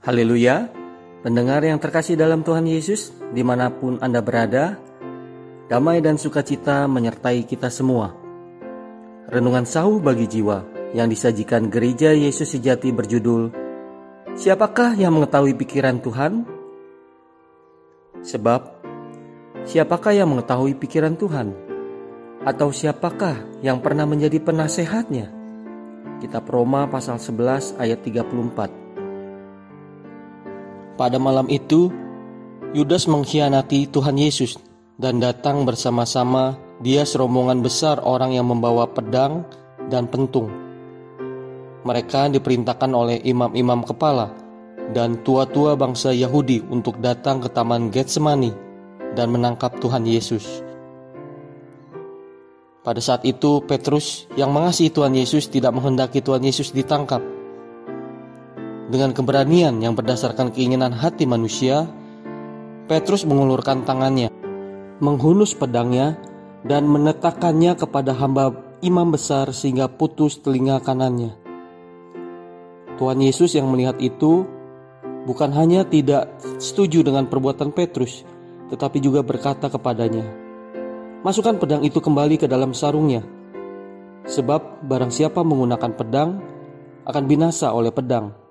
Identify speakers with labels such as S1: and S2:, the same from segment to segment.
S1: Haleluya, pendengar yang terkasih dalam Tuhan Yesus, di mana pun Anda berada, damai dan sukacita menyertai kita semua. Renungan sahu bagi jiwa yang disajikan gereja Yesus sejati berjudul, Siapakah yang mengetahui pikiran Tuhan? Sebab, siapakah yang mengetahui pikiran Tuhan? Atau siapakah yang pernah menjadi penasehatnya? Kitab Roma pasal 11 ayat 34 pada malam itu, Yudas mengkhianati Tuhan Yesus dan datang bersama-sama dia serombongan besar orang yang membawa pedang dan pentung. Mereka diperintahkan oleh imam-imam kepala dan tua-tua bangsa Yahudi untuk datang ke taman Getsemani dan menangkap Tuhan Yesus. Pada saat itu, Petrus yang mengasihi Tuhan Yesus tidak menghendaki Tuhan Yesus ditangkap dengan keberanian yang berdasarkan keinginan hati manusia, Petrus mengulurkan tangannya, menghunus pedangnya, dan menetakannya kepada hamba imam besar sehingga putus telinga kanannya. Tuhan Yesus yang melihat itu bukan hanya tidak setuju dengan perbuatan Petrus, tetapi juga berkata kepadanya, "Masukkan pedang itu kembali ke dalam sarungnya, sebab barang siapa menggunakan pedang akan binasa oleh pedang."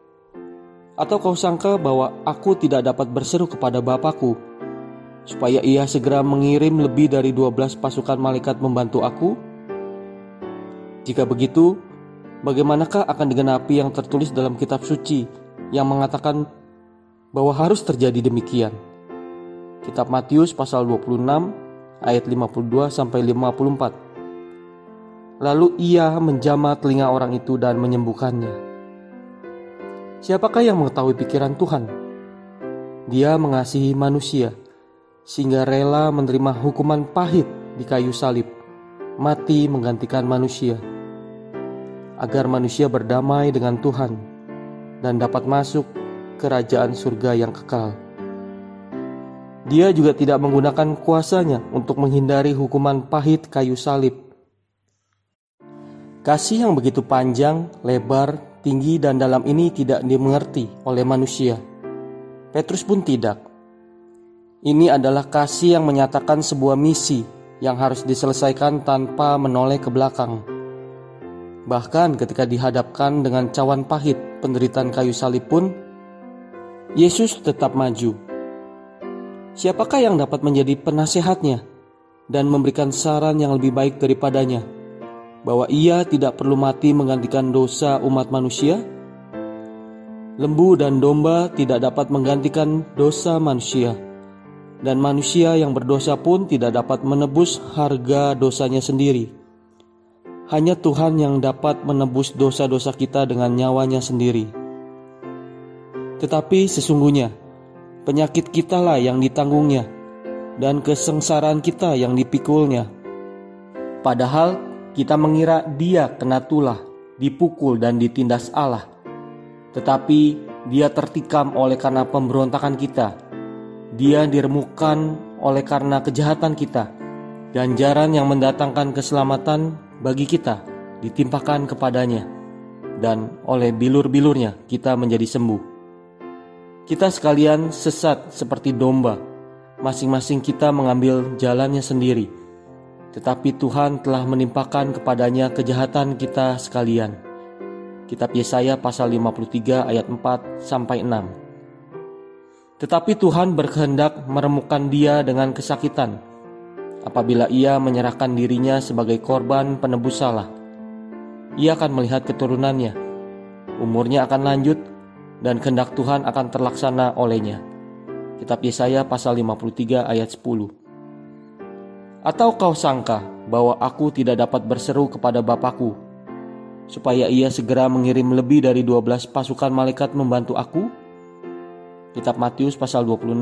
S1: Atau kau sangka bahwa aku tidak dapat berseru kepada Bapakku, supaya ia segera mengirim lebih dari 12 pasukan malaikat membantu aku? Jika begitu, bagaimanakah akan digenapi yang tertulis dalam kitab suci yang mengatakan bahwa harus terjadi demikian? Kitab Matius pasal 26 ayat 52 sampai 54. Lalu ia menjama telinga orang itu dan menyembuhkannya. Siapakah yang mengetahui pikiran Tuhan? Dia mengasihi manusia sehingga rela menerima hukuman pahit di kayu salib, mati menggantikan manusia, agar manusia berdamai dengan Tuhan dan dapat masuk kerajaan surga yang kekal. Dia juga tidak menggunakan kuasanya untuk menghindari hukuman pahit kayu salib. Kasih yang begitu panjang, lebar, tinggi dan dalam ini tidak dimengerti oleh manusia. Petrus pun tidak. Ini adalah kasih yang menyatakan sebuah misi yang harus diselesaikan tanpa menoleh ke belakang. Bahkan ketika dihadapkan dengan cawan pahit penderitaan kayu salib pun, Yesus tetap maju. Siapakah yang dapat menjadi penasehatnya dan memberikan saran yang lebih baik daripadanya? Bahwa ia tidak perlu mati menggantikan dosa umat manusia? Lembu dan domba tidak dapat menggantikan dosa manusia, dan manusia yang berdosa pun tidak dapat menebus harga dosanya sendiri. Hanya Tuhan yang dapat menebus dosa-dosa kita dengan nyawanya sendiri. Tetapi sesungguhnya, penyakit kitalah yang ditanggungnya, dan kesengsaraan kita yang dipikulnya. Padahal kita mengira dia kena tulah, dipukul dan ditindas Allah. Tetapi dia tertikam oleh karena pemberontakan kita. Dia diremukkan oleh karena kejahatan kita. Ganjaran yang mendatangkan keselamatan bagi kita ditimpakan kepadanya. Dan oleh bilur-bilurnya kita menjadi sembuh. Kita sekalian sesat seperti domba. Masing-masing kita mengambil jalannya sendiri tetapi Tuhan telah menimpakan kepadanya kejahatan kita sekalian. Kitab Yesaya pasal 53 ayat 4 sampai 6. Tetapi Tuhan berkehendak meremukkan dia dengan kesakitan apabila ia menyerahkan dirinya sebagai korban penebus salah. Ia akan melihat keturunannya. Umurnya akan lanjut dan kehendak Tuhan akan terlaksana olehnya. Kitab Yesaya pasal 53 ayat 10. Atau kau sangka bahwa aku tidak dapat berseru kepada Bapakku, supaya ia segera mengirim lebih dari 12 pasukan malaikat membantu aku? Kitab Matius pasal 26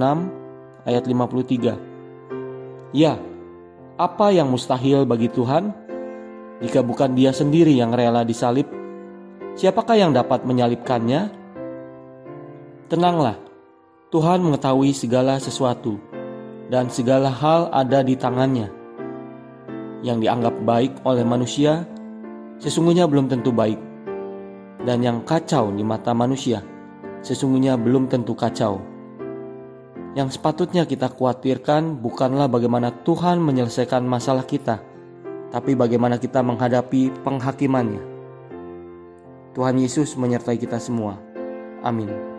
S1: ayat 53 Ya, apa yang mustahil bagi Tuhan? Jika bukan dia sendiri yang rela disalib, siapakah yang dapat menyalibkannya? Tenanglah, Tuhan mengetahui segala sesuatu dan segala hal ada di tangannya. Yang dianggap baik oleh manusia sesungguhnya belum tentu baik, dan yang kacau di mata manusia sesungguhnya belum tentu kacau. Yang sepatutnya kita khawatirkan bukanlah bagaimana Tuhan menyelesaikan masalah kita, tapi bagaimana kita menghadapi penghakimannya. Tuhan Yesus menyertai kita semua. Amin.